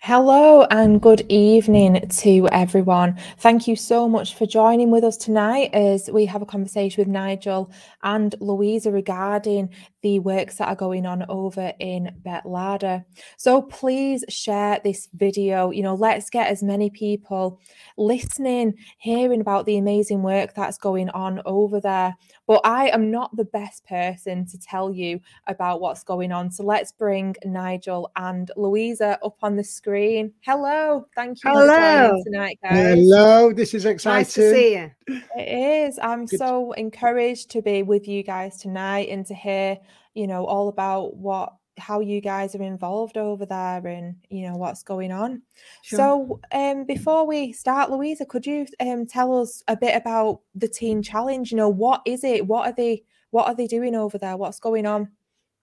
Hello and good evening to everyone. Thank you so much for joining with us tonight as we have a conversation with Nigel and Louisa regarding the works that are going on over in Betlada. So please share this video. You know, let's get as many people listening, hearing about the amazing work that's going on over there. But I am not the best person to tell you about what's going on. So let's bring Nigel and Louisa up on the screen. Hello. Thank you Hello. tonight, guys. Hello. This is exciting. Nice to see you. It is. I'm Good. so encouraged to be with you guys tonight and to hear, you know, all about what how you guys are involved over there and you know what's going on. Sure. So um before we start, Louisa, could you um tell us a bit about the teen challenge? You know, what is it? What are they what are they doing over there? What's going on?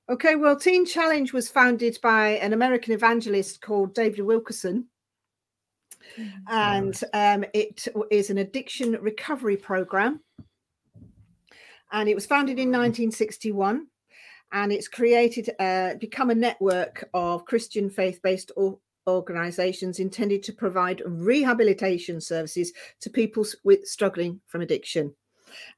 Okay, well, Teen Challenge was founded by an American evangelist called David Wilkerson. And um, it is an addiction recovery program. And it was founded in 1961 and it's created uh, become a network of Christian faith-based organizations intended to provide rehabilitation services to people with struggling from addiction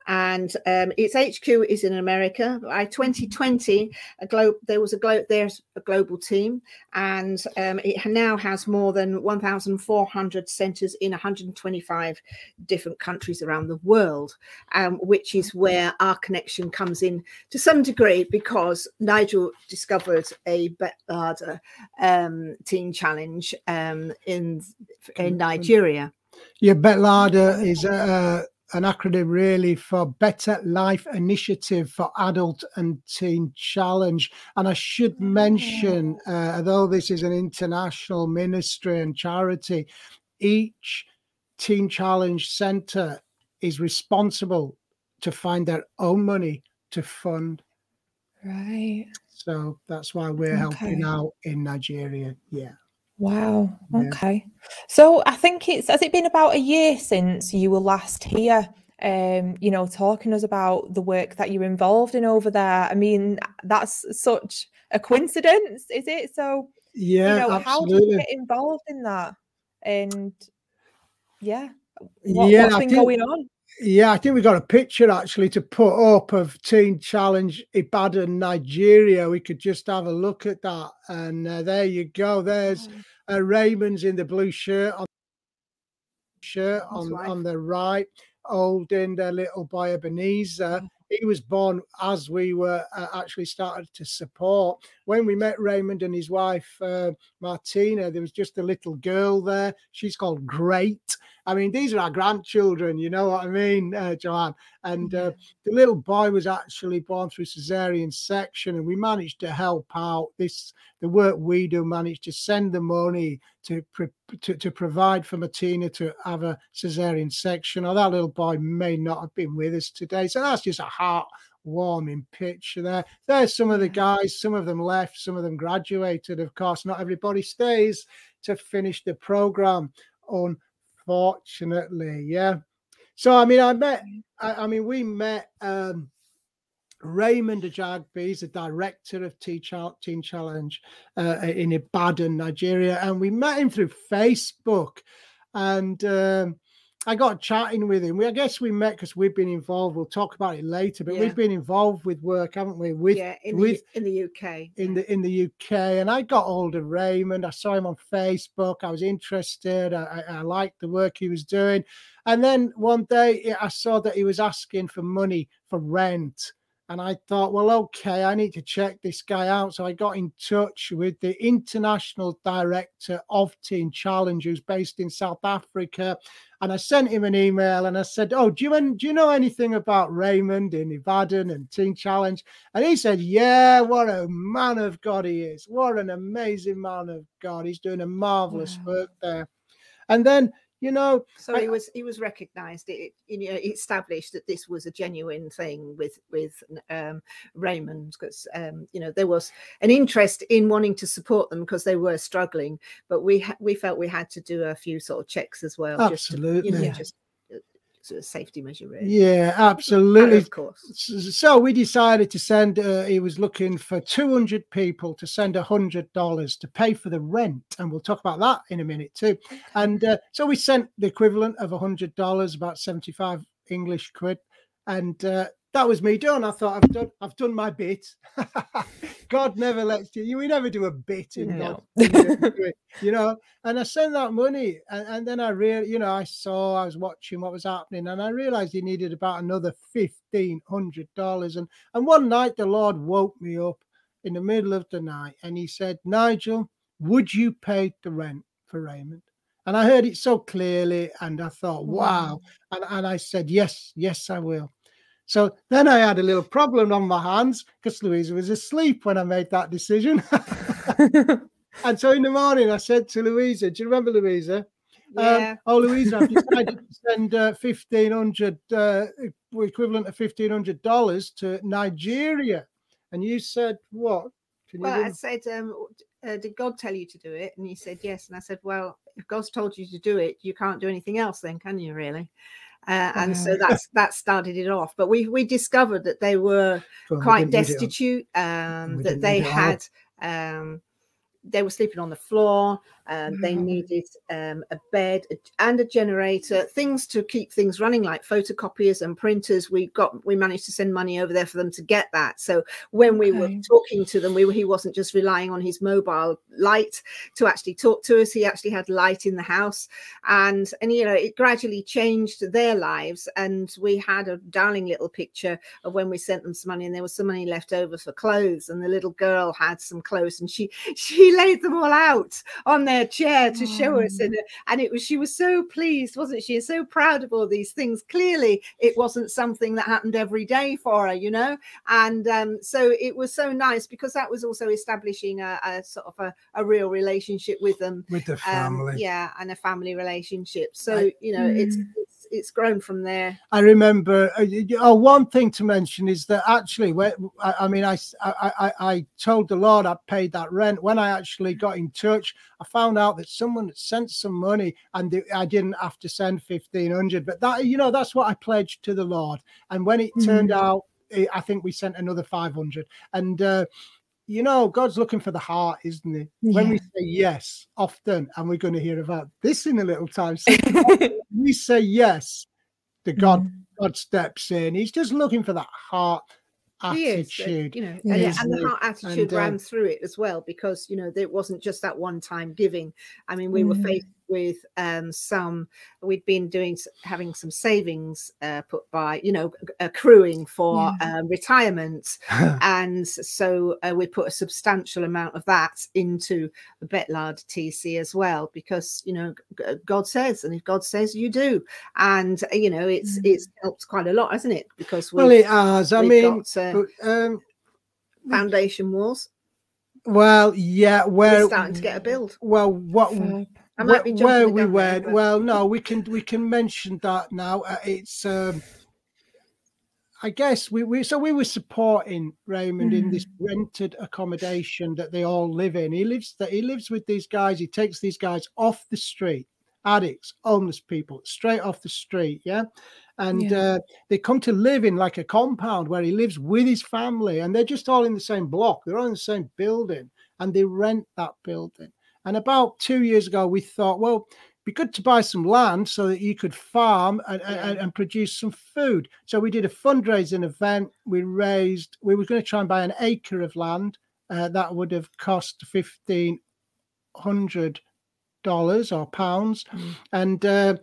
and um, its HQ is in America. By 2020, a globe there was a globe there's a global team, and um, it now has more than 1,400 centres in 125 different countries around the world, um, which is where our connection comes in to some degree because Nigel discovered a Betlada um, teen challenge um, in in Nigeria. Yeah, Betlada is a an acronym really for Better Life Initiative for Adult and Teen Challenge. And I should mention, uh, although this is an international ministry and charity, each Teen Challenge Centre is responsible to find their own money to fund. Right. So that's why we're okay. helping out in Nigeria. Yeah. Wow. Okay. So I think it's has it been about a year since you were last here? Um, you know, talking us about the work that you're involved in over there. I mean, that's such a coincidence, is it? So yeah, you know, absolutely. how did you get involved in that? And yeah, what, yeah, what's been think, going on? Yeah, I think we got a picture actually to put up of Teen Challenge Ibadan, Nigeria. We could just have a look at that. And uh, there you go. There's uh, Raymond's in the blue shirt on shirt on, right. on the right, holding their little boy Ebenezer. Mm. He was born as we were uh, actually started to support. When we met Raymond and his wife uh, Martina, there was just a little girl there. She's called Great I mean, these are our grandchildren, you know what I mean, uh, Joanne? And uh, the little boy was actually born through cesarean section, and we managed to help out. This the work we do managed to send the money to to, to provide for Martina to have a cesarean section. Or that little boy may not have been with us today, so that's just a heart warming pitch there. There's some of the guys, some of them left, some of them graduated. Of course, not everybody stays to finish the program. Unfortunately. Yeah. So I mean, I met. I, I mean, we met um, Raymond Ajagbe. He's the director of Teen, Teen Challenge uh, in Ibadan, Nigeria, and we met him through Facebook. And um, I got chatting with him. We, I guess we met because we've been involved. We'll talk about it later, but yeah. we've been involved with work, haven't we? With yeah, in with the, in the UK, in the in the UK. And I got hold of Raymond. I saw him on Facebook. I was interested. I, I, I liked the work he was doing. And then one day I saw that he was asking for money for rent. And I thought, well, okay, I need to check this guy out. So I got in touch with the international director of Teen Challenge, who's based in South Africa. And I sent him an email and I said, Oh, do you, do you know anything about Raymond in Ibadan and Teen Challenge? And he said, Yeah, what a man of God he is. What an amazing man of God. He's doing a marvelous wow. work there. And then you know so I, he was he was recognized it you know established that this was a genuine thing with with um raymond because um you know there was an interest in wanting to support them because they were struggling but we we felt we had to do a few sort of checks as well absolutely just to, you know, yeah. just sort of safety measure, really. Yeah, absolutely. of course. So we decided to send. Uh, he was looking for two hundred people to send hundred dollars to pay for the rent, and we'll talk about that in a minute too. And uh, so we sent the equivalent of hundred dollars, about seventy-five English quid, and uh, that was me done. I thought I've done I've done my bit. God never lets you. We never do a bit in No. God, you know. And I sent that money, and, and then I really, you know, I saw I was watching what was happening, and I realized he needed about another fifteen hundred dollars. And and one night the Lord woke me up in the middle of the night, and He said, Nigel, would you pay the rent for Raymond? And I heard it so clearly, and I thought, wow. And, and I said, yes, yes, I will. So then I had a little problem on my hands because Louisa was asleep when I made that decision. and so in the morning, I said to Louisa, Do you remember Louisa? Yeah. Um, oh, Louisa, I've decided to send uh, fifteen hundred, uh, equivalent of fifteen hundred dollars to Nigeria. And you said what? You well, I said, um, uh, did God tell you to do it? And he said yes. And I said, well, if God's told you to do it, you can't do anything else, then, can you? Really? Uh, and so that's that started it off. But we we discovered that they were Well, quite didn't read it on- destitute. Um, we that they read it all. had um, they were sleeping on the floor. Um, They needed um, a bed and a generator, things to keep things running, like photocopiers and printers. We got we managed to send money over there for them to get that. So when we were talking to them, we were, he wasn't just relying on his mobile light to actually talk to us. He actually had light in the house, and and you know it gradually changed their lives. And we had a darling little picture of when we sent them some money, and there was some money left over for clothes, and the little girl had some clothes, and she she laid them all out on their chair to show us, Aw. and and it was she was so pleased, wasn't she? So proud of all these things. Clearly, it wasn't something that happened every day for her, you know. And um, so it was so nice because that was also establishing a, a sort of a, a real relationship with them with the um, family. yeah and a family relationship so I- you know it's Mm. it's it's grown from there I remember. Uh, oh, one thing to mention is that actually, when, I, mean, I I I, I, I- I told the Lord I'd paid that rent. When I actually got in touch, I found out that someone sent some money, and I didn't have to send fifteen hundred. But that, you know, that's what I pledged to the Lord. And when it turned Mm. out, eh, I think we sent another five hundred. And uh, you know, God's looking for the heart, isn't he? When we say yes, often, and we're going to hear about this in a little time. So we say yes, the God Mm. God steps in. He's just looking for that heart He is, attitude. you know, and, and the heart attitude And, uh, ran through it as well because you know it wasn't just that one time giving. I mean, we were Mm. faced with um, some. We'd been doing having some savings uh, put by, you know, accruing for um, retirement, and so uh, we put a substantial amount of that into the Betlada TC as well because you know g- g- God says, and if God says, you do, and uh, you know it's Mm. it's helped quite a lot, hasn't it? Because well, we've, it has. I mean, got, uh, but, um, foundation walls. well, yeah. Where We're starting to get a build. well, what Fab. I might be where we went? but- Well, no, we can we can mention that now. Uh, it's. Um, I guess we, we so we were supporting Raymond in this rented accommodation that they all live in. He lives that he lives with these guys. He takes these guys off the street, addicts, homeless people, straight off the street. Yeah, and Yeah. uh, they come to live in like a compound where he lives with his family, and they're just all in the same block. They're all in the same building, and they rent that building. And about two years ago, we thought, well, be good to buy some land so that you could farm and, and, and produce some food. So we did a fundraising event. We raised, we were going to try and buy an acre of land. Uh, that would have cost fifteen hundred dollars or pounds, Mm. and uh,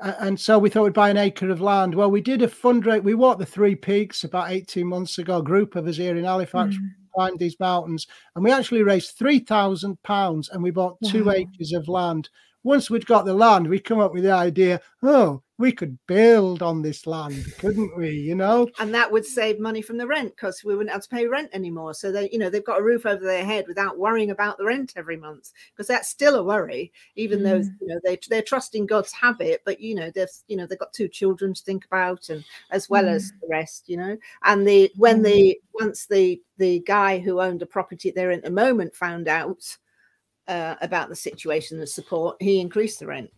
and so we thought we'd buy an acre of land. Well, we did a fundraiser. We walked the Three Peaks about eighteen months ago. A group of us here in Halifax Mm. Climbed these mountains, and we actually raised three thousand pounds, and we bought two Wow. acres of land. Once we'd got the land, we come up with the idea, oh, we could build on this land, couldn't we? You know, And that would save money from the rent because we wouldn't have to pay rent anymore. So they, you know, they've got a roof over their head without worrying about the rent every month because that's still a worry, even though Mm. you know they they're trusting God's habit, but you know they've you know they've got two children to think about and as well as the rest, you know. And the when Mm. the once the the guy who owned the property there at the moment found out uh, about the situation and support, he increased the rent.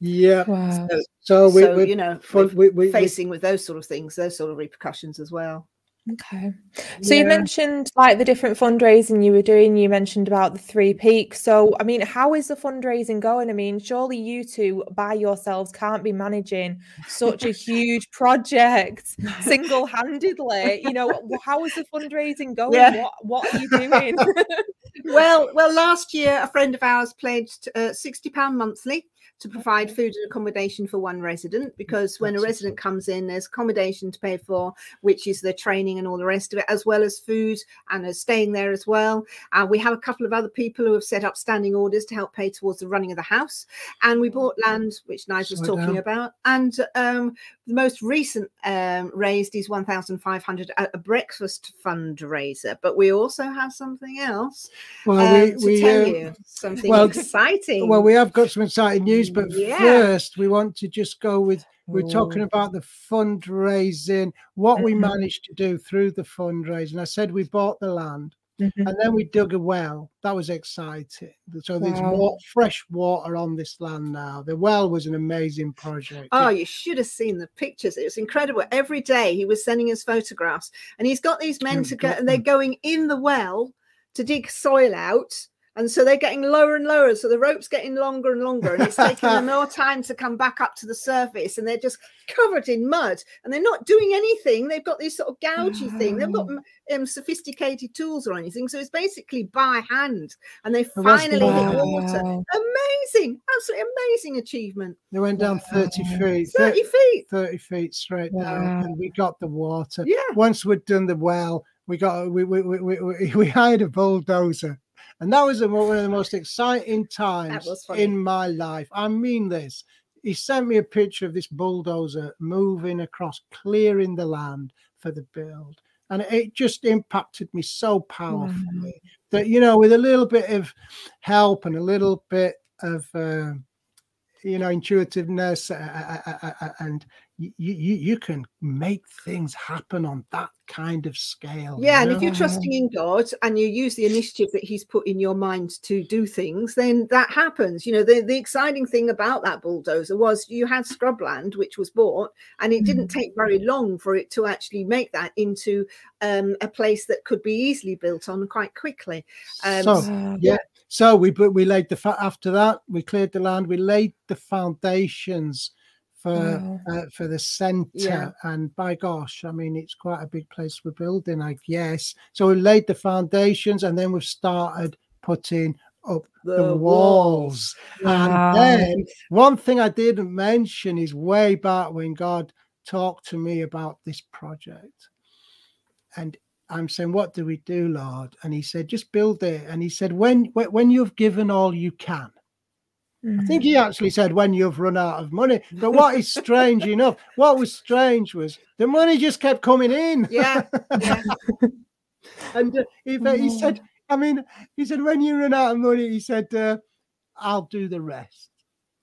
Yeah. Wow. So, So we, so, we you know, we're we, we, we- facing with those sort of things, those sort of repercussions as well. Okay. So you mentioned like the different fundraising you were doing. You mentioned about the three peaks. So, I mean, how is the fundraising going? I mean, surely you two by yourselves can't be managing such a huge project single-handedly. You know, how is the fundraising going? Yeah. What What are you doing? well, well, last year a friend of ours pledged uh, sixty pound monthly to provide food and accommodation for one resident because when a resident comes in, there's accommodation to pay for, which is their training and all the rest of it, as well as food and as staying there as well. Uh, we have a couple of other people who have set up standing orders to help pay towards the running of the house, and we bought land, which Nigel was Slow talking down. about, and um, the most recent um, raised is 1,500 at a breakfast fundraiser. But we also have something else well, um, we, to we, tell uh, you something well, exciting. well, we have got some exciting news, but Yeah. first we want to just go with we're talking about the fundraising, what we Mhm. managed to do through the fundraising. I said we bought the land Mhm. and then we dug a well. That was exciting. So there's more fresh water on this land now. The well was an amazing project. Oh, you should have seen the pictures. It was incredible. Every day he was sending us photographs, and he's got these men to go, and they're going in the well to dig soil out. And so they're getting lower and lower. So the rope's getting longer and longer, and it's taking them more time to come back up to the surface. And they're just covered in mud, and they're not doing anything. They've got this sort of gougy thing. They've got um, sophisticated tools or anything. So it's basically by hand, and they Well, that's finally hit wow. water. Amazing, absolutely amazing achievement. they went down 30 Wow. feet, 30 feet. 30 feet straight down, and we got the water. Yeah. Once we'd done the well, we got we we we, we, we, we hired a bulldozer, and that was one of the most exciting times in my life. I mean this. He sent me a picture of this bulldozer moving across, clearing the land for the build, and it just impacted me so powerfully that you know, with a little bit of help and a little bit of uh, you know intuitiveness uh, uh, uh, uh, and you, you you can make things happen on that kind of scale you Yeah, and if you're trusting in God and you use the initiative that He's put in your mind to do things, then that happens. You know, the, the exciting thing about that bulldozer was you had scrubland, which was bought, and it didn't Mm. take very long for it to actually make that into um, a place that could be easily built on quite quickly. Um, So, Wow. yeah so we but we laid the fa- after that we cleared the land we laid the foundations for Wow. uh, for the center Yeah. and by gosh i mean it's quite a big place we're building i guess so we laid the foundations and then we've started putting up the, walls. Wow. And then one thing I didn't mention is way back when God talked to me about this project. And I'm saying, What do we do, Lord? And he said, Just build it. And he said, when, when you've given all you can. I think he actually said when you've run out of money. But what is strange enough, what was strange was the money just kept coming in. Yeah, yeah. and uh, he, he said, I mean, he said, when you run out of money, he said, uh, I'll do the rest.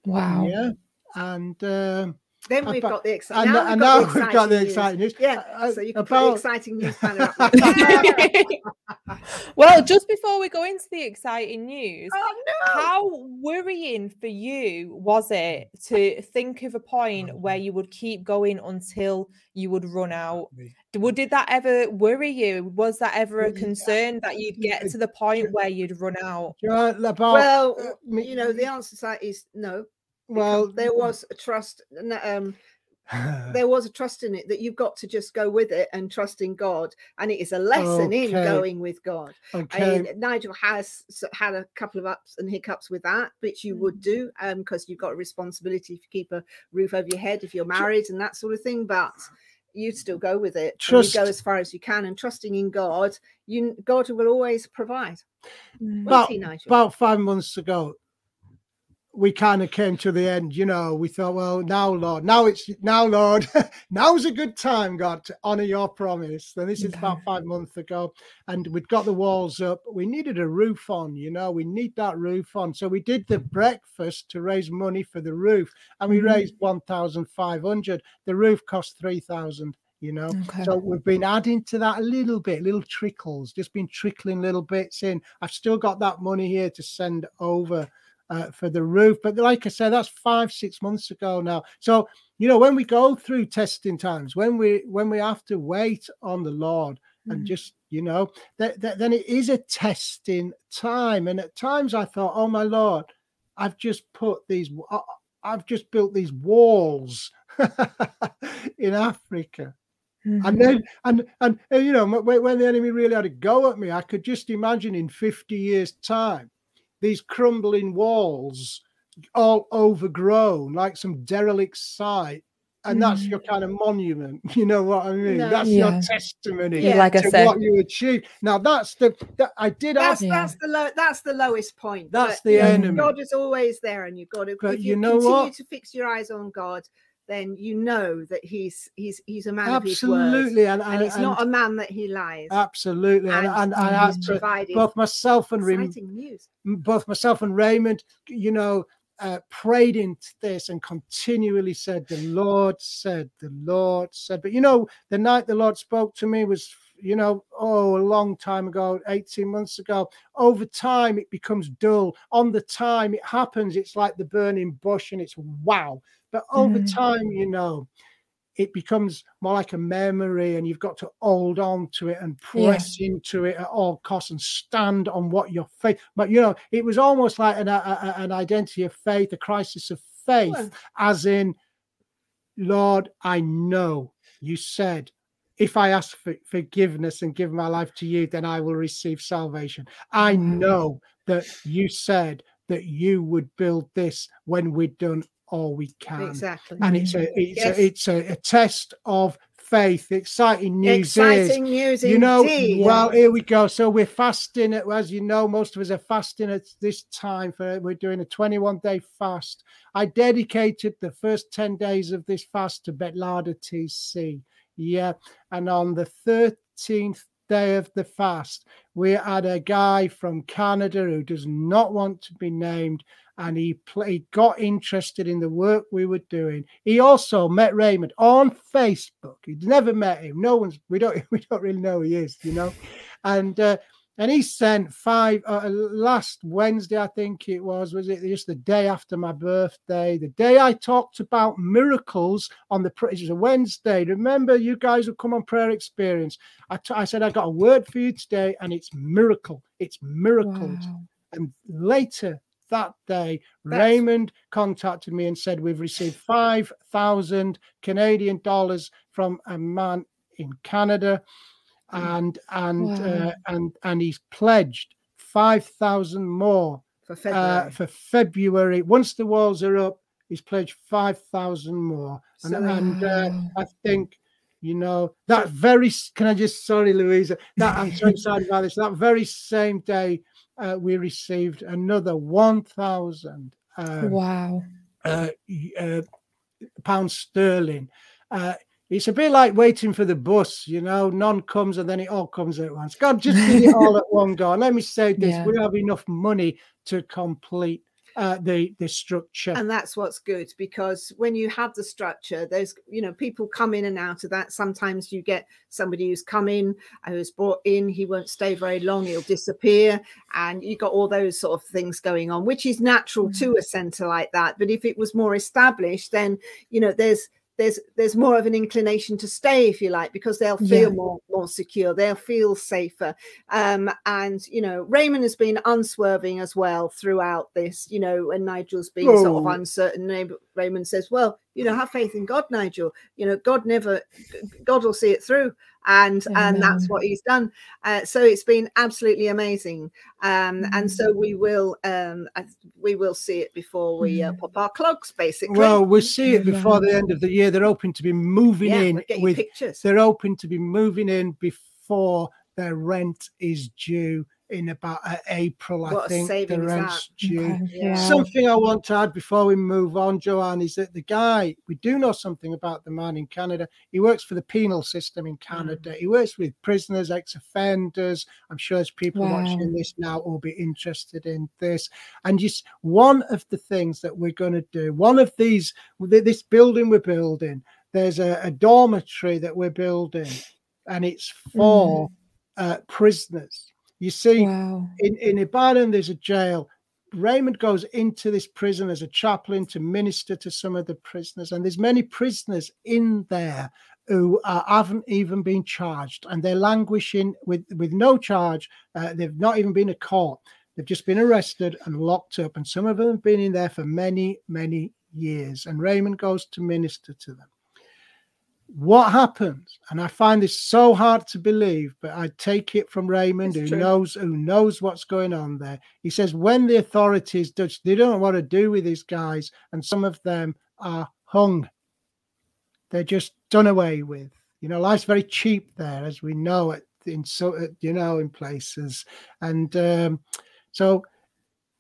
Wow. Yeah. And um, Then we've but- got the exciting. and, Now, and we've now got the we've got the news. exciting news. Yeah, Uh, so you can put the exciting news banner up. well, just before we go into the exciting news, oh no! how worrying for you was it to think of a point where you would keep going until you would run out? D- Would did that ever worry you? Was that ever a concern that you'd get to the point where you'd run out? you know, about, well, uh, you know, the answer to that is no. Well, there was a trust. Um, there was a trust in it that you've got to just go with it and trust in God, and it is a lesson in going with God. Okay. mean, Nigel has had a couple of ups and hiccups with that, which you would do um because you've got a responsibility to keep a roof over your head if you're married and that sort of thing. But you'd still go with it. and you go as far as you can, and trusting in God, you God will always provide. Mm. About, he, Nigel? about five months ago, we kind of came to the end. You know, we thought, well, now, Lord, now it's now, Lord, now's a good time, God, to honor your promise. And this is about five months ago, and we'd got the walls up. We needed a roof on, you know, we need that roof on. So we did the breakfast to raise money for the roof, and we Mhm. raised one thousand five hundred. The roof cost three thousand. You know, Okay. so we've been adding to that a little bit, little trickles, just been trickling little bits in. I've still got that money here to send over uh, for the roof. But like I said, that's five, six months ago now. So you know, when we go through testing times, when we when we have to wait on the Lord mm. and just you know, that, that, then it is a testing time. And at times I thought, oh my Lord, I've just put these, I've just built these walls in Africa. Mm-hmm. And then, and, and, and, you know, when the enemy really had a go at me, I could just imagine in 50 years' time, these crumbling walls all overgrown, like some derelict site. And mm. that's your kind of monument. You know what I mean? No. That's yeah. your testimony yeah. like I said. what you achieved. Now that's the that I did that's, that's the low that's the lowest point. That's the enemy. God is always there, and you've got to but you, you know continue what? to fix your eyes on God then you know that he's he's he's a man absolutely and, and, and, he's and, not a man that he lies absolutely and, and, and, and both myself and Raymond, both myself and Raymond you know uh, prayed into this and continually said the lord said the lord said but you know the night the lord spoke to me was you know, oh, a long time ago, 18 months ago. Over time, it becomes dull. On the time it happens, it's like the burning bush and it's wow. But over mm. time, you know, it becomes more like a memory and you've got to hold on to it and press yeah. into it at all costs and stand on what your faith but you know it was almost like an, a, an identity of faith a crisis of faith yeah. as in lord i know you said if i ask for forgiveness and give my life to you then i will receive salvation i know that you said that you would build this when we're done all we can. Exactly. And it's a it's yes. a it's a, a, test of faith. Exciting news. Exciting news. You know, indeed. well, here we go. So we're fasting. As you know, most of us are fasting at this time. For we're doing a 21 day fast. I dedicated the first 10 days of this fast to Betlada TC. Yeah, and on the 13th day of the fast, we had a guy from Canada who does not want to be named and he played, got interested in the work we were doing. He also met Raymond on Facebook. He'd never met him. No one's we don't we don't really know who he is, you know. And uh, and he sent five uh, last Wednesday, I think it was. Was it just the day after my birthday? The day I talked about miracles on the it was a Wednesday. Remember, you guys would come on prayer experience. I, t- I said I got a word for you today, and it's miracle. It's miracles. Wow. And later that day, That's... Raymond contacted me and said, We've received 5,000 Canadian dollars from a man in Canada. And and wow. uh, and and he's pledged five thousand more for February. Uh, for February. Once the walls are up, he's pledged five thousand more. And, and uh, I think you know that very can i just sorry louisa that i'm so excited about this that very same day uh, we received another 1,000 um, wow uh, uh, pounds sterling. Uh, it's a bit like waiting for the bus, you know, none comes and then it all comes at once. God, just did it all at one go. let me say this yeah. we have enough money to complete uh, the the structure. And that's what's good because when you have the structure there's you know people come in and out of that. Sometimes you get somebody who's come in uh, who's brought in he won't stay very long he'll disappear and you got all those sort of things going on which is natural mm-hmm. to a center like that. But if it was more established then you know there's there's there's more of an inclination to stay if you like because they'll feel yeah. more more secure they'll feel safer um, and you know raymond has been unswerving as well throughout this you know and nigel's been oh. sort of oh. uncertain raymond says well you know have faith in god nigel you know god never god will see it through and Amen. and that's what he's done uh, so it's been absolutely amazing um, and so mm. we will um, we will see it before we uh, mm. pop our clogs basically well we'll see it before the end of the year they're open to be moving yeah, in with pictures they're open to be moving in before their rent is due in about uh, April, what I think. The rent's due. Okay. Yeah. Something I want to add before we move on, Joanne, is that the guy, we do know something about the man in Canada. He works for the penal system in Canada. Mm. He works with prisoners, ex offenders. I'm sure there's people wow. watching this now who'll be interested in this. And just one of the things that we're going to do, one of these, this building we're building, there's a, a dormitory that we're building, and it's for mm. Uh, prisoners you see, wow. in, in Ibadan, there's a jail. Raymond goes into this prison as a chaplain to minister to some of the prisoners, and there's many prisoners in there who uh, haven't even been charged, and they're languishing with with no charge. Uh, they've not even been a court. They've just been arrested and locked up, and some of them have been in there for many, many years. And Raymond goes to minister to them what happens and i find this so hard to believe but i take it from raymond it's who true. knows who knows what's going on there. He says when the authorities Dutch, they don't know what to do with these guys and some of them are hung. They're just done away with. You know life's very cheap there as we know it in so you know in places. And um, so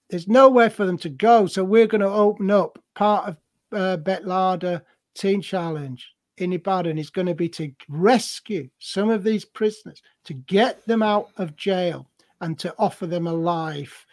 there's nowhere for them to go. So we're going to open up part of uh, betlada teen challenge in Ibadan is going to be to rescue some of these prisoners, to get them out of jail, and to offer them a life.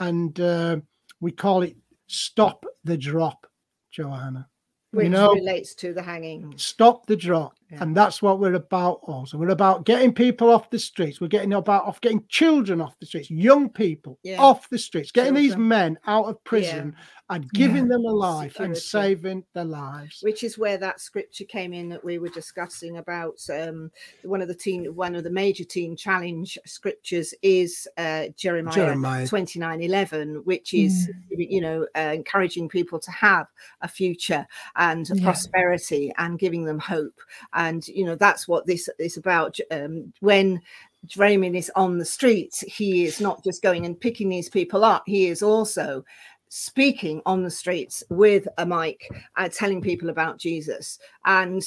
And uh, we call it Stop the Drop, Joanna. Which you know, relates to the hanging. Stop the drop. Yeah. And that's what we're about also. We're about getting people off the streets. We're getting about off getting children off the streets, young people yeah. off the streets, getting children. these men out of prison yeah. and giving them a life Security. and saving their lives. Which is where that scripture came in that we were discussing about um, one of the teen one of the major teen challenge scriptures is uh, Jeremiah, Jeremiah 29 11, which is mm. you know uh, encouraging people to have a future and prosperity and giving them hope and you know that's what this is about. Um, when Raymond is on the streets he is not just going and picking these people up he is also speaking on the streets with a mic uh, telling people about jesus and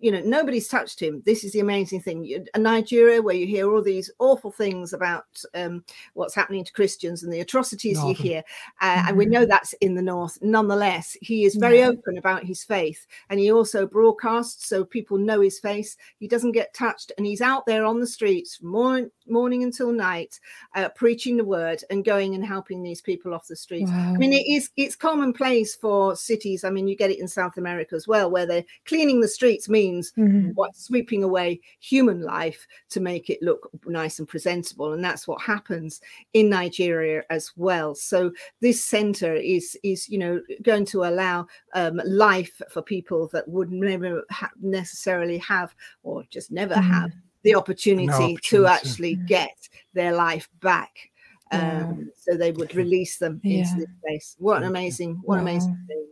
you know nobody's touched him this is the amazing thing nigeria where you hear all these awful things about um, what's happening to christians and the atrocities you hear uh, and we know mm-hmm. that's in the north nonetheless he is very yeah. open about his faith and he also broadcasts so people know his face he doesn't get touched and he's out there on the streets from morning, morning until night uh, preaching the word and going and helping these people off the streets wow. I mean, it is it's commonplace for cities. I mean, you get it in South America as well, where they're cleaning the streets means mm-hmm. what sweeping away human life to make it look nice and presentable, and that's what happens in Nigeria as well. So this centre is is you know going to allow um, life for people that would never ha- necessarily have or just never mm-hmm. have the opportunity, no opportunity, to actually get their life back um, so they would release them yeah. into this space. What an amazing, what an amazing thing.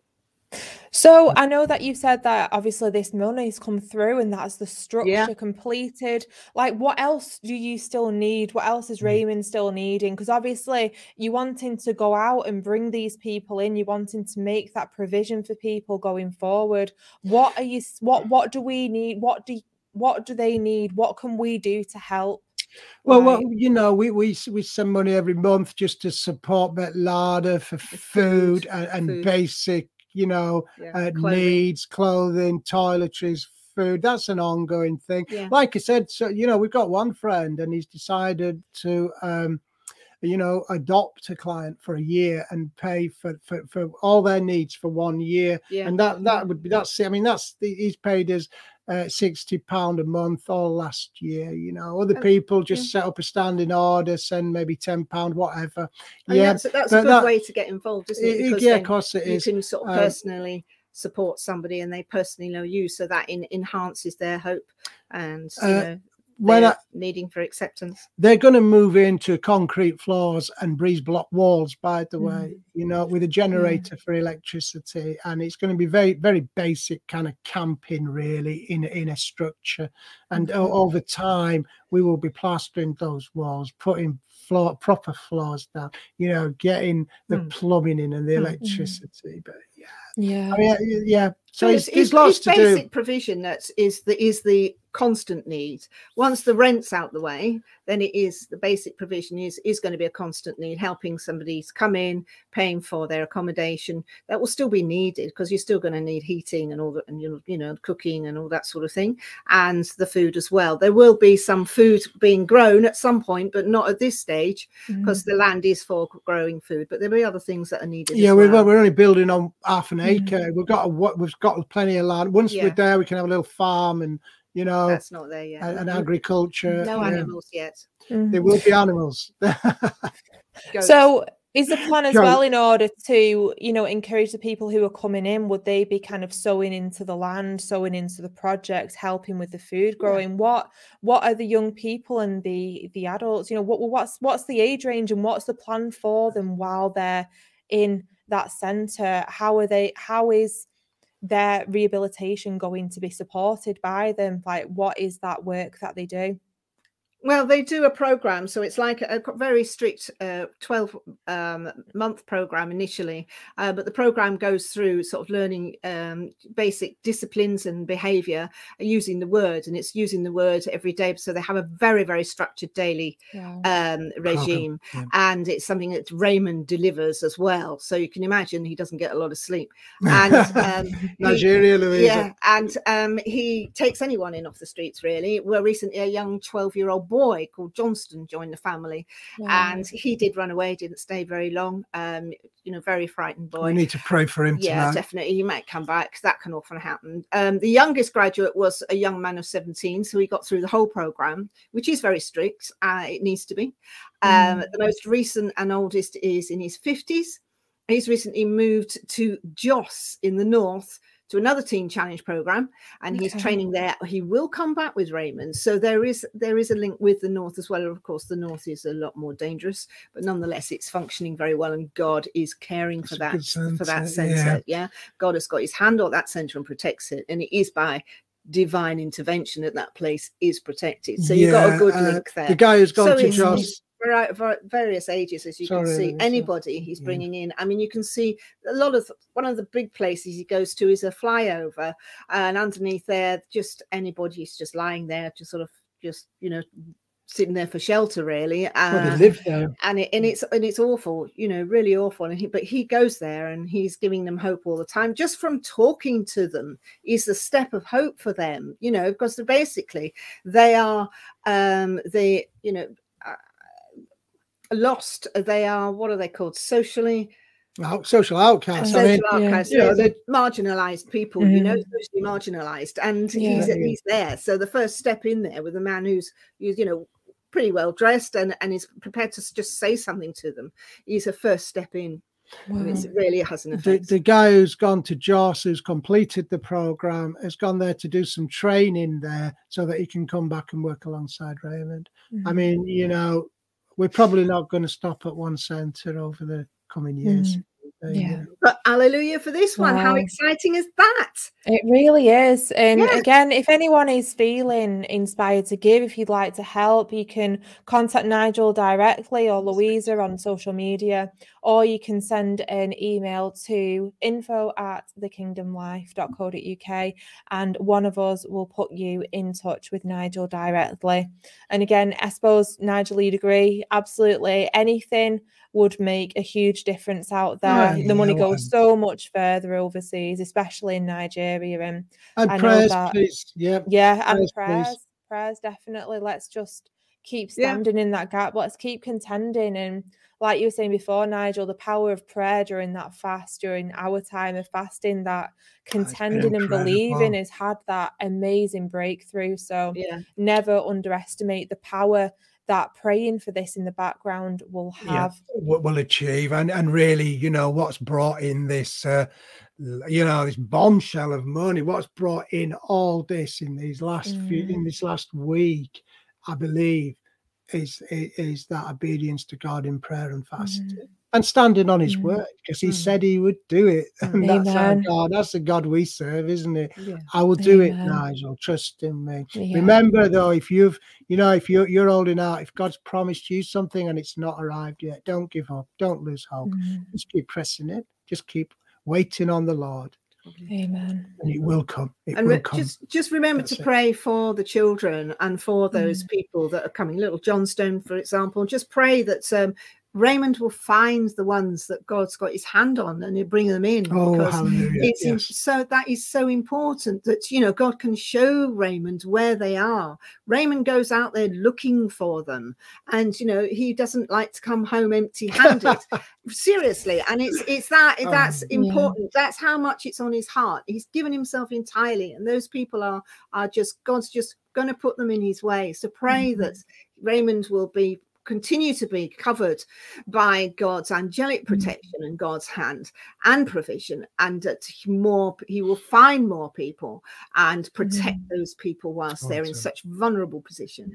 So I know that you said that obviously this money's come through and that's the structure yeah. completed. Like, what else do you still need? What else is mm. Raymond still needing? Because obviously you wanting to go out and bring these people in, you wanting to make that provision for people going forward. What are you? What What do we need? What do What do they need? What can we do to help? Well, right. well, you know, we, we we send money every month just to support Betlada for food, food and, and food. basic, you know, yeah. uh, clothing. needs, clothing, toiletries, food. That's an ongoing thing. Yeah. Like I said, so you know, we've got one friend, and he's decided to. um you know, adopt a client for a year and pay for, for, for all their needs for one year. Yeah. And that that would be that's I mean that's he's paid us uh, 60 pound a month all last year you know other oh, people just yeah. set up a standing order send maybe 10 pound whatever and yeah that's, that's a good that, way to get involved isn't it, because yeah of course it you is. can sort of um, personally support somebody and they personally know you so that in, enhances their hope and you uh, know when I, needing for acceptance. They're going to move into concrete floors and breeze block walls, by the way, mm. you know, with a generator for electricity. And it's going to be very, very basic kind of camping, really, in, in a structure. And mm-hmm. over time, we will be plastering those walls, putting floor proper floors down, you know, getting the mm. plumbing in and the mm-hmm. electricity. But yeah. Yeah. I mean, yeah. So, so it's, it's, it's, lots it's to basic do. provision that is the is the constant need. Once the rent's out the way, then it is the basic provision is is going to be a constant need, helping somebody to come in, paying for their accommodation. That will still be needed because you're still going to need heating and all that, and you you know cooking and all that sort of thing, and the food as well. There will be some food being grown at some point, but not at this stage because mm. the land is for growing food. But there'll be other things that are needed. Yeah, well. we're only building on half an acre. Mm. We've got a, we've got plenty of land. Once yeah. we're there, we can have a little farm and you know that's not there yet and, agriculture no yeah. animals yet mm. there will be animals so Is the plan as well in order to, you know, encourage the people who are coming in? Would they be kind of sowing into the land, sowing into the project, helping with the food growing? Yeah. What what are the young people and the the adults? You know, what what's what's the age range and what's the plan for them while they're in that centre? How are they? How is their rehabilitation going to be supported by them? Like, what is that work that they do? Well, they do a program, so it's like a very strict uh, 12 um, month program initially, uh, but the program goes through sort of learning um, basic disciplines and behavior using the word, and it's using the word every day. So they have a very, very structured daily yeah. um, regime, yeah. and it's something that Raymond delivers as well. So you can imagine he doesn't get a lot of sleep. And um, Nigeria, Louisa. Yeah, and um, he takes anyone in off the streets, really. Well, recently, a young 12 year old boy boy called Johnston joined the family, and he did run away. Didn't stay very long. Um, you know, very frightened boy. We need to pray for him. Yeah, tonight. definitely. He might come back. Because that can often happen. Um, the youngest graduate was a young man of 17, so he got through the whole program, which is very strict. Uh, it needs to be. Um, mm. The most recent and oldest is in his 50s. He's recently moved to Jos in the north to another teen challenge program and okay. he's training there. He will come back with raymond. So there is there is a link with the north as well. Of course the north is a lot more dangerous but nonetheless it's functioning very well and god is caring for that for that center yeah. yeah god has got his hand on that center and protects it and it is by divine intervention that that place is protected. So you've got a good uh, link there. the guy who's gone so to Jos various ages as you Sorry, can see anybody he's bringing yeah. in. I mean you can see a lot of one of the big places he goes to is a flyover and underneath there just anybody's just lying there just sort of just you know sitting there for shelter really uh, live there. and it, and it's and it's awful you know really awful. And he, but he goes there and he's giving them hope all the time. Just from talking to them is the step of hope for them you know because basically they are um they you know lost. They are what are they called? Socially social outcasts. Social I mean, outcasts. Yeah. they're marginalized people, mm-hmm. you know, mm-hmm. socially marginalized, and yeah. he's he's there. So the first step in there with a man who's, who's you know pretty well dressed and and is prepared to just say something to them is a first step in. Wow. it really has an effect. The, the, guy who's gone to Jos, who's completed the program, has gone there to do some training there so that he can come back and work alongside Raymond. Mm-hmm. I mean, you know, we're probably not going to stop at one centre over the coming years. Mm. Yeah. But hallelujah for this one. Wow. How exciting is that? It really is. And yeah. again, if anyone is feeling inspired to give, if you'd like to help, you can contact Nigel directly or Louisa on social media, or you can send an email to info at thekingdomlife.co.uk and one of us will put you in touch with Nigel directly. And again, I suppose, Nigel, you'd agree, absolutely anything would make a huge difference out there. Ah, the money goes so much further overseas, especially in Nigeria. And, and prayers, that, please. Yeah. Yeah, and prayers, prayers, prayers, definitely. Let's just keep standing yeah. in that gap. Let's keep contending. And like you were saying before, Nigel, the power of prayer during that fast, during our time of fasting, that contending and believing has had that amazing breakthrough. So yeah. never underestimate the power that praying for this in the background will have yeah, will achieve and and really you know what's brought in this uh, you know this bombshell of money what's brought in all this in these last mm. few in mm. this last week i believe is is that obedience to god in prayer and fasting mm and standing on his mm. word because he mm. said he would do it. And Amen. that's our God. That's the God we serve, isn't it? Yeah. I will do Amen. it, Nigel. Trust in me. Yeah. Remember though, if you've you know, if you're you're holding out, if God's promised you something and it's not arrived yet, don't give up. Don't lose hope. Mm. Just keep pressing it. Just keep waiting on the Lord. Amen. And it will come. It and will come. just just remember That's to pray it. for the children and for those mm. people that are coming. Little Johnstone, for example. Just pray that um, Raymond will find the ones that God's got his hand on and he'll bring them in oh, because it's yes. so that is so important that you know God can show Raymond where they are. Raymond goes out there looking for them, and you know he doesn't like to come home empty-handed. Seriously, and it's it's that oh, that's important. Yeah. That's how much it's on his heart. He's given himself entirely, and those people are are just God's just going to put them in his way. So pray mm-hmm. that Raymond will be continue to be covered by God's angelic Mm. protection and God's hand and provision, and that he more He will find more people and protect those people whilst they're in Awesome. such vulnerable position.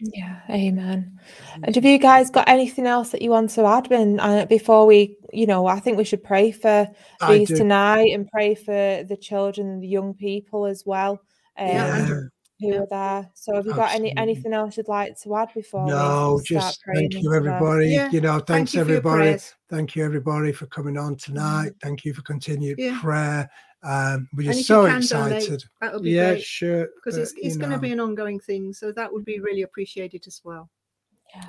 Yeah, amen. And have you guys got anything else that you want to add Ben, uh, before we, you know, I think we should pray for I these do. tonight and pray for the children and the young people as well. Um, Yeah, Yeah. who are there. So have you got any anything else you'd like to add before No, we start just thank you, everybody. Yeah, You know, Thank thanks you everybody. Thank you, everybody, for coming on tonight. Thank you for continued Yeah. prayer. Um, we're just so you donate, excited. that would be Yeah, great sure. because it's, it's going to be an ongoing thing. So that would be really appreciated as well. Yeah.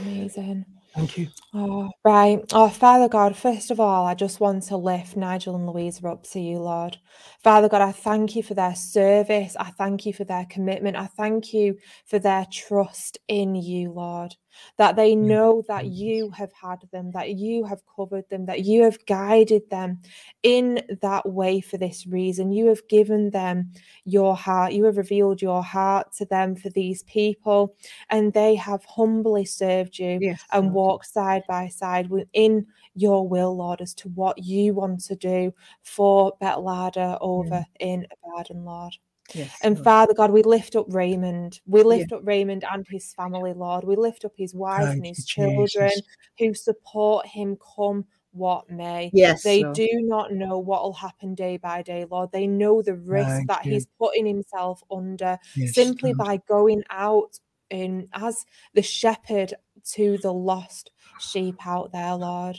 Amazing. Thank you. Oh, right. Oh, Father God, first of all, I just want to lift Nigel and Louisa up to you, Lord. Father God, I thank you for their service. I thank you for their commitment. I thank you for their trust in you, Lord. That they know that you have had them, that you have covered them, that you have guided them in that way for this reason. You have given them your heart. You have revealed your heart to them for these people, and they have humbly served you Yes. and Lord. walk side by side within your will, Lord, as to what you want to do for Betlada over in Abaddon, Lord. Yes. And Lord. Father God, we lift up Raymond. We lift up Raymond and his family, Lord. We lift up his wife Thank and his children Jesus. who support him come what may. Yes. They Lord. do not know what will happen day by day, Lord. They know the risk Thank that you. he's putting himself under Yes, simply Lord. by going out in as the shepherd to the lost sheep out there, Lord.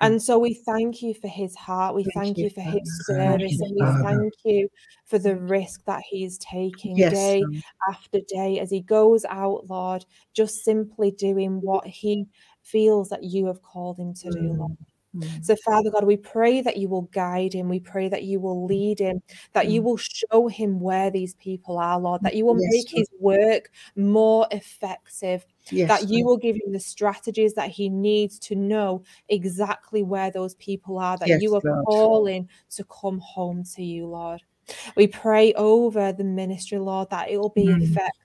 And so we thank you for his heart. We Thank thank you, you for his service. And we thank you for the risk that he's taking Yes. day after day as he goes out, Lord, just simply doing what he feels that you have called him to do, Lord. Mm. So, Father God, we pray that you will guide him. We pray that you will lead him, that you Mm. will show him where these people are, Lord, that you will Yes, make Lord. his work more effective, Yes. that you Lord. will give him the strategies that he needs to know exactly where those people are, that Yes, you are Lord. calling to come home to you, Lord. We pray over the ministry, Lord, that it will be Mm. effective,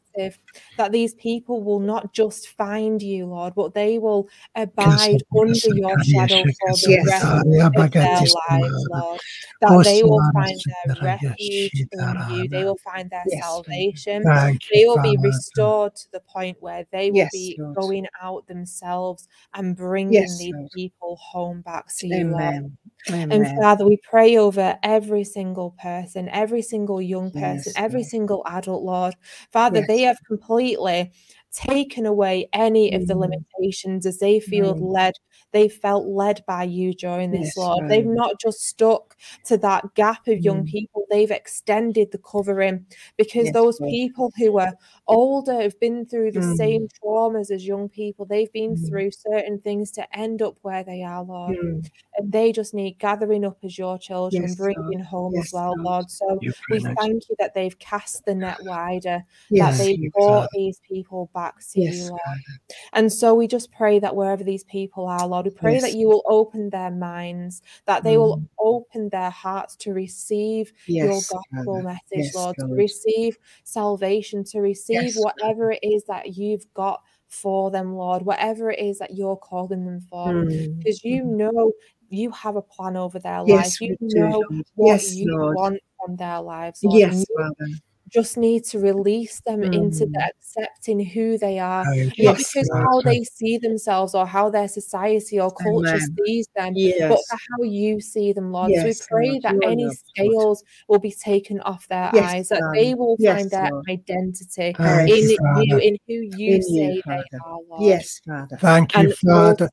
that these people will not just find you, Lord, but they will abide under your shadow for the rest of their lives, Lord. Lord. That they will find their refuge in you, they will find their Yes, salvation. They will be restored to the point where they will Yes, be going out themselves and bringing Yes, these Lord. people home back to you, Lord. Amen. And Father, we pray over every single person, every single young person, Yes, every Lord. single adult, Lord. Father, Yes. they have completely taken away any of the Mm. limitations as they feel Mm. led. They felt led by you during this, Yes, Lord. They've not just stuck to that gap of young Mm. people, they've extended the covering because Yes, those Lord. people who are older have been through the Mm. same traumas as young people. They've been Mm. through certain things to end up where they are, Lord Mm. and they just need gathering up as your children Yes, bringing Lord. home Yes, as well, Lord. Lord. So we thank you that they've cast the net wider, that they've brought Father. these people back to Yes, you, Lord. And so we just pray that wherever these people are, Lord, we pray that you will open their minds, that they will Mm. open their hearts to receive your gospel message, Yes, Lord, to Lord. receive salvation, to receive Yes, whatever it is that you've got for them, Lord, whatever it is that you're calling them for Mm. because you know you have a plan over their Yes, life. You we do, what Yes, you Lord. want from their lives, Lord. Yes, you Father. Just need to release them into Mm. the accepting who they are, Thank not because Lord. how Father. they see themselves or how their society or culture Amen. sees them, but for how you see them, Lord. So we pray Lord. that Your any Lord. scales will be taken off their Yes, eyes, that Father. they will Yes, find their Lord. identity Thank in you, you, Father. in who you In say you, they are, Lord. Yes, Father. Thank you, And Father.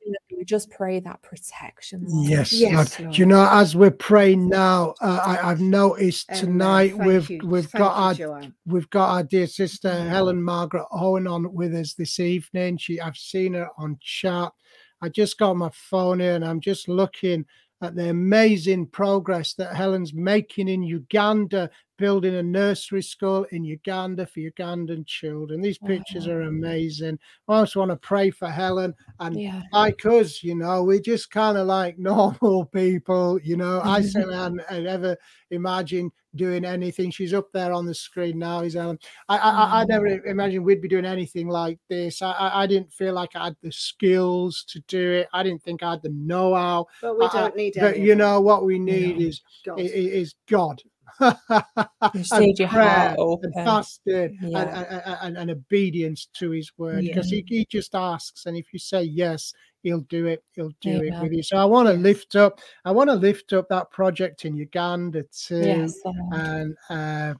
Ultimately, we just pray that protection, Lord. Yes, Yes, Lord. Lord. You know, as we're praying now, uh, I, I've noticed tonight Thank we've you. we've Thank got you, our Joanne. we've got our dear sister Helen Margaret Owen on with us this evening. She I've seen her on chat. I just got my phone here and I'm just looking at the amazing progress that Helen's making in Uganda, building a nursery school in Uganda for Ugandan children. These pictures are amazing. I also want to pray for Helen and Yeah. like us, you know, we're just kind of like normal people, you know. I certainly hadn't ever imagine doing anything. She's up there on the screen now. Is Ellen? I I, I I mm. never imagined we'd be doing anything like this. I, I didn't feel like I had the skills to do it. I didn't think I had the know-how. But we I- I- don't need But you know what we need is God. i- i- is God. You just need your heart and fasting Yeah. and, and, and obedience to his word because he, he just asks and if you say yes he'll do it he'll do it with you. So i want to lift up i want to lift up that project in uganda too Yes, and uh,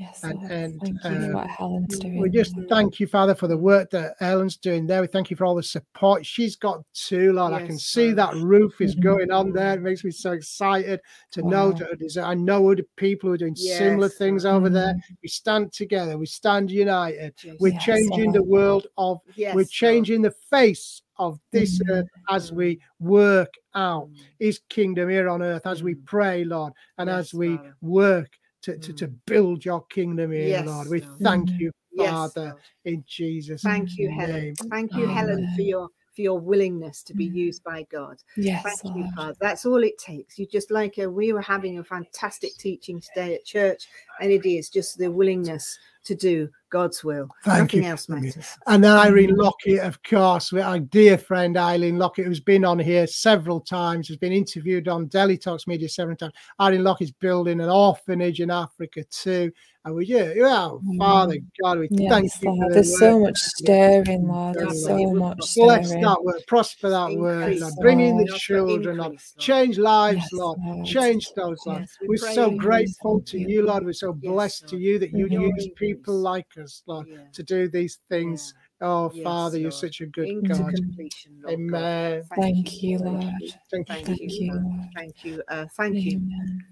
yes, and- and, Thank you for uh, what Helen's doing. we just thank you father for the work that ellen's doing there we thank you for all the support she's got too lord i can Yes, see that roof is Mhm. going on there it makes me so excited to know that i know other people who are doing similar things Lord. over there Mhm. we stand together we stand united we're Yes, changing the world of Yes, we're Lord. changing the face of this Mhm. earth as we work out Mm. his kingdom here on earth as we Mm. pray lord and Yes, as we Father. work to, to, to Mm. build your kingdom here Yes, lord we Lord. thank Mhm. you father Lord. in jesus Thank you, name. Helen. Thank you, Helen, for your for your willingness to be Mm. used by God. Yes, Thank you, Father. That's all it takes. You just like uh, we were having a fantastic teaching today at church, and it is just the willingness to do God's will. Thank Nothing you, else matters. And then Irene Mhm. Lockett, of course, our dear friend Eileen Lockett, who's been on here several times, has been interviewed on Delhi Talks Media several times. Eileen Lockett's building an orphanage in Africa too. And we, yeah, yeah, Father God, we thank you. For Lord. the There's work so much Yeah. stirring, Lord. There's so It will much Bless stirring. that word, prosper that word, Lord. Bring in the Lord. children, Lord. Increase, Lord. Change lives, Yes, Lord. Lord. Change those, Lord. Yes, we We're so grateful to you. you, Lord. We're so Yes, blessed to you that you use Increase. People like us, Lord, Yeah. to do these things. Oh, Yes, Father, you're such a good Into God. completion, Lord God. Amen. Thank you, thank Lord. Thank Thank, you. Thank you. you, Lord. Thank you. Uh, thank you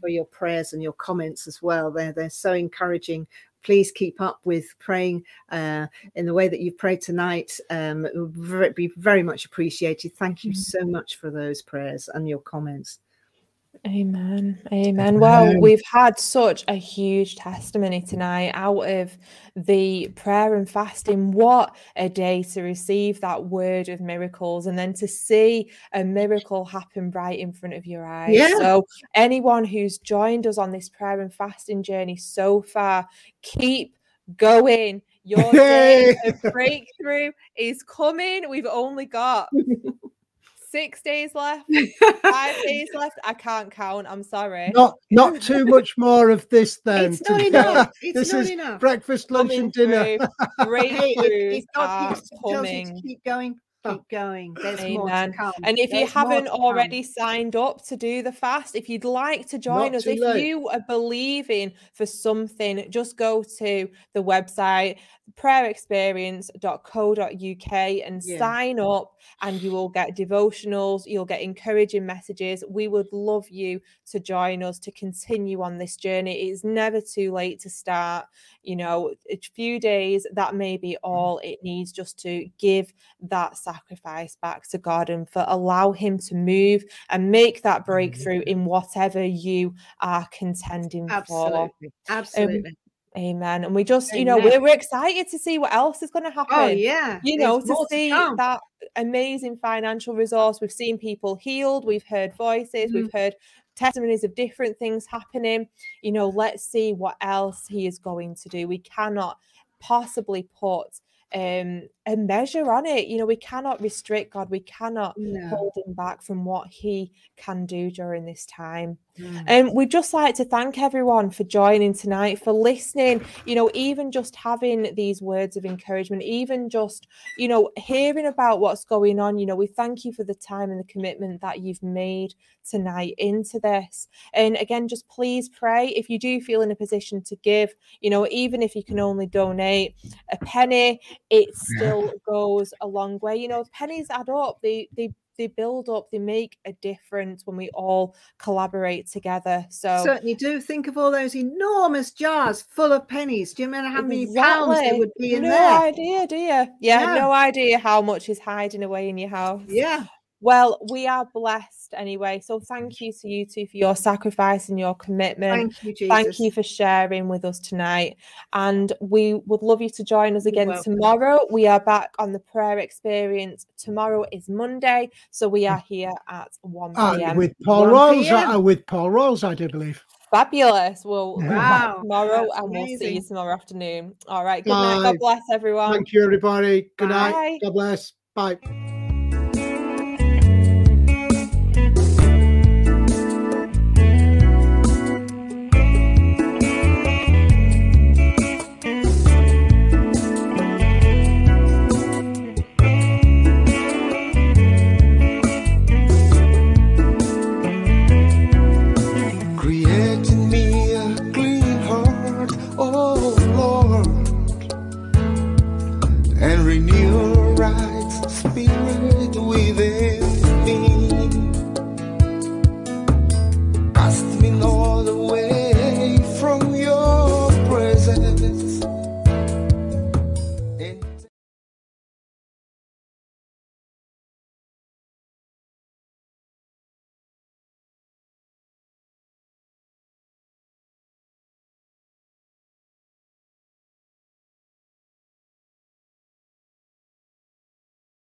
for your prayers and your comments as well. They're they're so encouraging. Please keep up with praying uh, in the way that you've prayed tonight. Um, it would be very much appreciated. Thank you Mhm. so much for those prayers and your comments. Amen. Amen. Well, we've had such a huge testimony tonight out of the prayer and fasting. What a day to receive that word of miracles and then to see a miracle happen right in front of your eyes. Yeah. So, anyone who's joined us on this prayer and fasting journey so far, keep going. Your day of breakthrough is coming. We've only got six days left, five days left. I can't count. I'm sorry. Not not too much more of this then. it's not to- enough. It's this not is enough. breakfast, lunch, Coming and dinner. through. Hey, Breakthroughs if, if God are keeps, tells you ah, coming. keep going, keep oh, going. There's more to come. And if you There's more haven't to come. already signed up to do the fast, if you'd like to join Not us, if late. you are believing for something, just go to the website prayerexperience.co.uk and Yeah. sign up and you will get devotionals, you'll get encouraging messages. We would love you to join us to continue on this journey. It's never too late to start. You know, a few days that may be mm. all it needs just to give that sacrifice back to God and for allow him to move and make that breakthrough in whatever you are contending for. Absolutely. Absolutely. Amen. And we just, you know, we're, we're excited to see what else is going to happen. oh, yeah. You there's know, to see that amazing financial resource. We've seen people healed, we've heard voices, Mhm. we've heard testimonies of different things happening. You know, let's see what else he is going to do. We cannot possibly put um a measure on it. You know, we cannot restrict God, we cannot No. hold him back from what he can do during this time. Mm. And we'd just like to thank everyone for joining tonight, for listening, you know, even just having these words of encouragement, even just, you know, hearing about what's going on. You know, we thank you for the time and the commitment that you've made tonight into this. And again, just please pray if you do feel in a position to give, you know, even if you can only donate a penny, it still goes a long way. You know, pennies add up, they, they, they build up, they make a difference when we all collaborate together. So Certainly do. Think of all those enormous jars full of pennies. Do you remember how many pounds there would be in no there? No idea, do you? Yeah, No. no idea how much is hiding away in your house. Yeah. Well, we are blessed anyway. So thank you to you two for your sacrifice and your commitment. Thank you, Jesus. Thank you for sharing with us tonight. And we would love you to join us again tomorrow. We are back on the prayer experience. Tomorrow is Monday. So we are here at 1 And p.m. with Paul 1 Rolls, uh, with Paul Rolls, I do believe. Fabulous. We'll be back Wow, tomorrow that's and we'll see you tomorrow afternoon. All right. Good night. God bless everyone. Thank you, everybody. Good Bye. night. God bless. Bye.